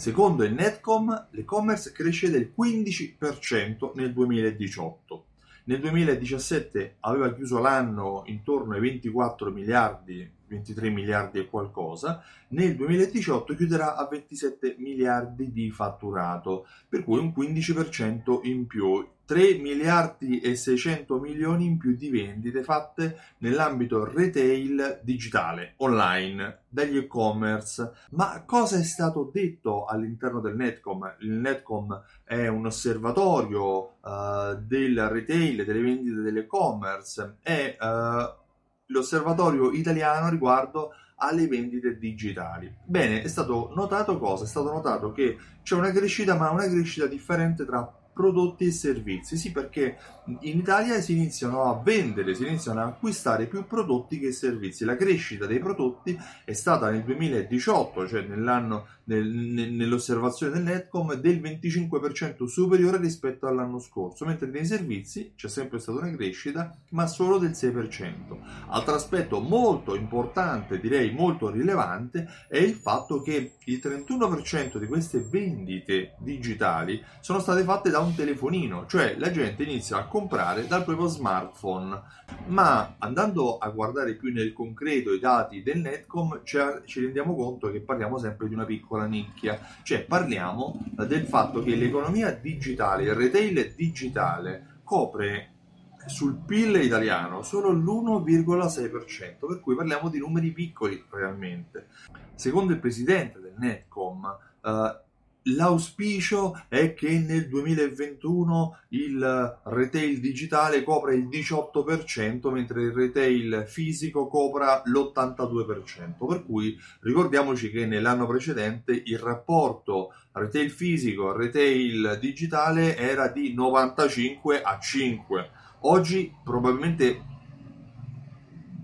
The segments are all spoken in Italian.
Secondo il Netcom, l'e-commerce cresce del 15% nel 2018. Nel 2017 aveva chiuso l'anno intorno ai 24 miliardi 23 miliardi e qualcosa, nel 2018 chiuderà a 27 miliardi di fatturato, per cui un 15% in più. 3 miliardi e 600 milioni in più di vendite fatte nell'ambito retail digitale, online, dagli e-commerce. Ma cosa è stato detto all'interno del Netcom? Il Netcom è un osservatorio uh, del retail, delle vendite dell'e-commerce, è uh, l'osservatorio italiano riguardo alle vendite digitali. Bene, è stato notato cosa? È stato notato che c'è una crescita, ma una crescita differente tra prodotti e servizi. Sì, perché in Italia si iniziano a vendere, si iniziano a acquistare più prodotti che servizi. La crescita dei prodotti è stata nel 2018, cioè nell'anno nel, nell'osservazione del Netcom, del 25% superiore rispetto all'anno scorso, mentre nei servizi c'è sempre stata una crescita, ma solo del 6%. Altro aspetto molto importante, direi molto rilevante, è il fatto che il 31% di queste vendite digitali sono state fatte da un telefonino, cioè la gente inizia a comprare dal proprio smartphone. Ma andando a guardare più nel concreto i dati del Netcom, ci rendiamo conto che parliamo sempre di una piccola nicchia, cioè parliamo del fatto che l'economia digitale, il retail digitale, copre sul PIL italiano solo l'1,6%, per cui parliamo di numeri piccoli realmente. Secondo il presidente del Netcom, eh, L'auspicio è che nel 2021 il retail digitale copra il 18%, mentre il retail fisico copra l'82%. Per cui ricordiamoci che nell'anno precedente il rapporto retail fisico retail digitale era di 95 a 5. Oggi probabilmente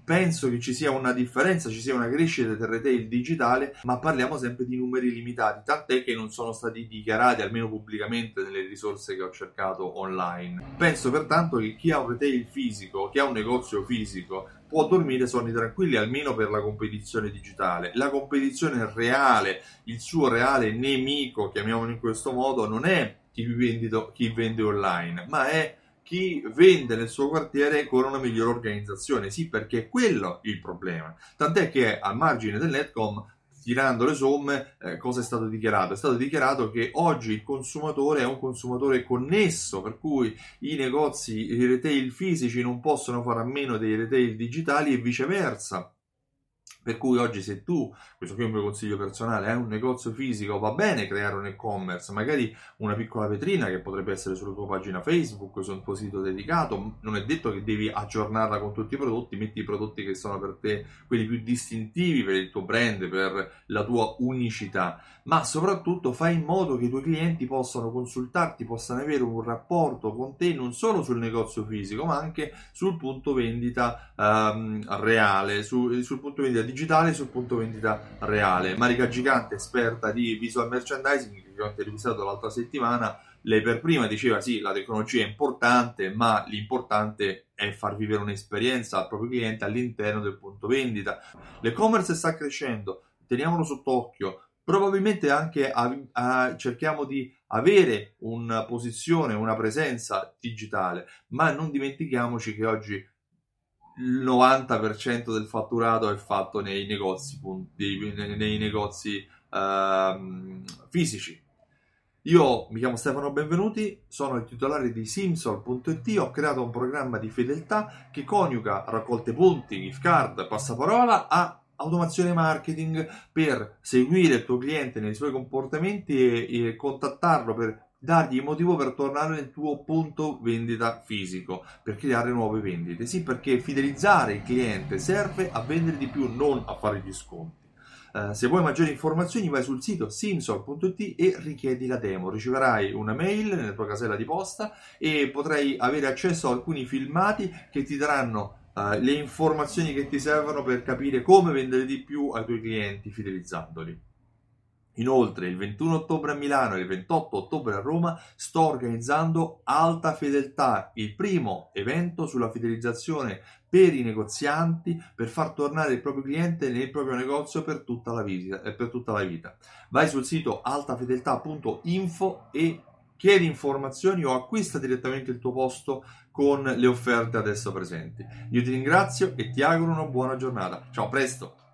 penso che ci sia una differenza, ci sia una crescita del retail digitale, ma parliamo sempre di numeri limitati, tant'è che non sono stati dichiarati, almeno pubblicamente, nelle risorse che ho cercato online. Penso pertanto che chi ha un retail fisico, chi ha un negozio fisico, può dormire sonni tranquilli almeno per la competizione digitale. La competizione reale, il suo reale nemico, chiamiamolo in questo modo, non è chi vende, chi vende online, ma è chi vende nel suo quartiere con una migliore organizzazione. Sì, perché è quello il problema. Tant'è che a margine del Netcom tirando le somme, eh, cosa è stato dichiarato? È stato dichiarato che oggi il consumatore è un consumatore connesso, per cui i negozi, i retail fisici non possono fare a meno dei retail digitali e viceversa. Per cui oggi se tu, questo qui è un mio consiglio personale, hai un negozio fisico, va bene creare un e-commerce, magari una piccola vetrina che potrebbe essere sulla tua pagina Facebook, su un tuo sito dedicato, non è detto che devi aggiornarla con tutti i prodotti, metti i prodotti che sono per te quelli più distintivi per il tuo brand, per la tua unicità, ma soprattutto fai in modo che i tuoi clienti possano consultarti, possano avere un rapporto con te non solo sul negozio fisico, ma anche sul punto vendita um, reale, su, sul punto vendita digitale digitale sul punto vendita reale. Marica Gigante, esperta di visual merchandising, che ho intervistato l'altra settimana, lei per prima diceva sì, la tecnologia è importante, ma l'importante è far vivere un'esperienza al proprio cliente all'interno del punto vendita. L'e-commerce sta crescendo, teniamolo sott'occhio. Probabilmente anche a, a, cerchiamo di avere una posizione, una presenza digitale, ma non dimentichiamoci che oggi il 90% del fatturato è fatto nei negozi, nei, negozi uh, fisici. Io mi chiamo Stefano Benvenuti, sono il titolare di Simsol.it, ho creato un programma di fedeltà che coniuga raccolte punti, gift card, passaparola a automazione marketing per seguire il tuo cliente nei suoi comportamenti e, e contattarlo per dargli il motivo per tornare nel tuo punto vendita fisico, per creare nuove vendite. Sì, perché fidelizzare il cliente serve a vendere di più, non a fare gli sconti. Uh, se vuoi maggiori informazioni vai sul sito simsol.it e richiedi la demo. Riceverai una mail nella tua casella di posta e potrai avere accesso a alcuni filmati che ti daranno uh, le informazioni che ti servono per capire come vendere di più ai tuoi clienti fidelizzandoli. Inoltre, il 21 ottobre a Milano e il 28 ottobre a Roma sto organizzando Alta Fedeltà, il primo evento sulla fidelizzazione per i negozianti per far tornare il proprio cliente nel proprio negozio per tutta la, visita, eh, per tutta la vita. Vai sul sito altafedeltà.info e chiedi informazioni o acquista direttamente il tuo posto con le offerte adesso presenti. Io ti ringrazio e ti auguro una buona giornata. Ciao, a presto!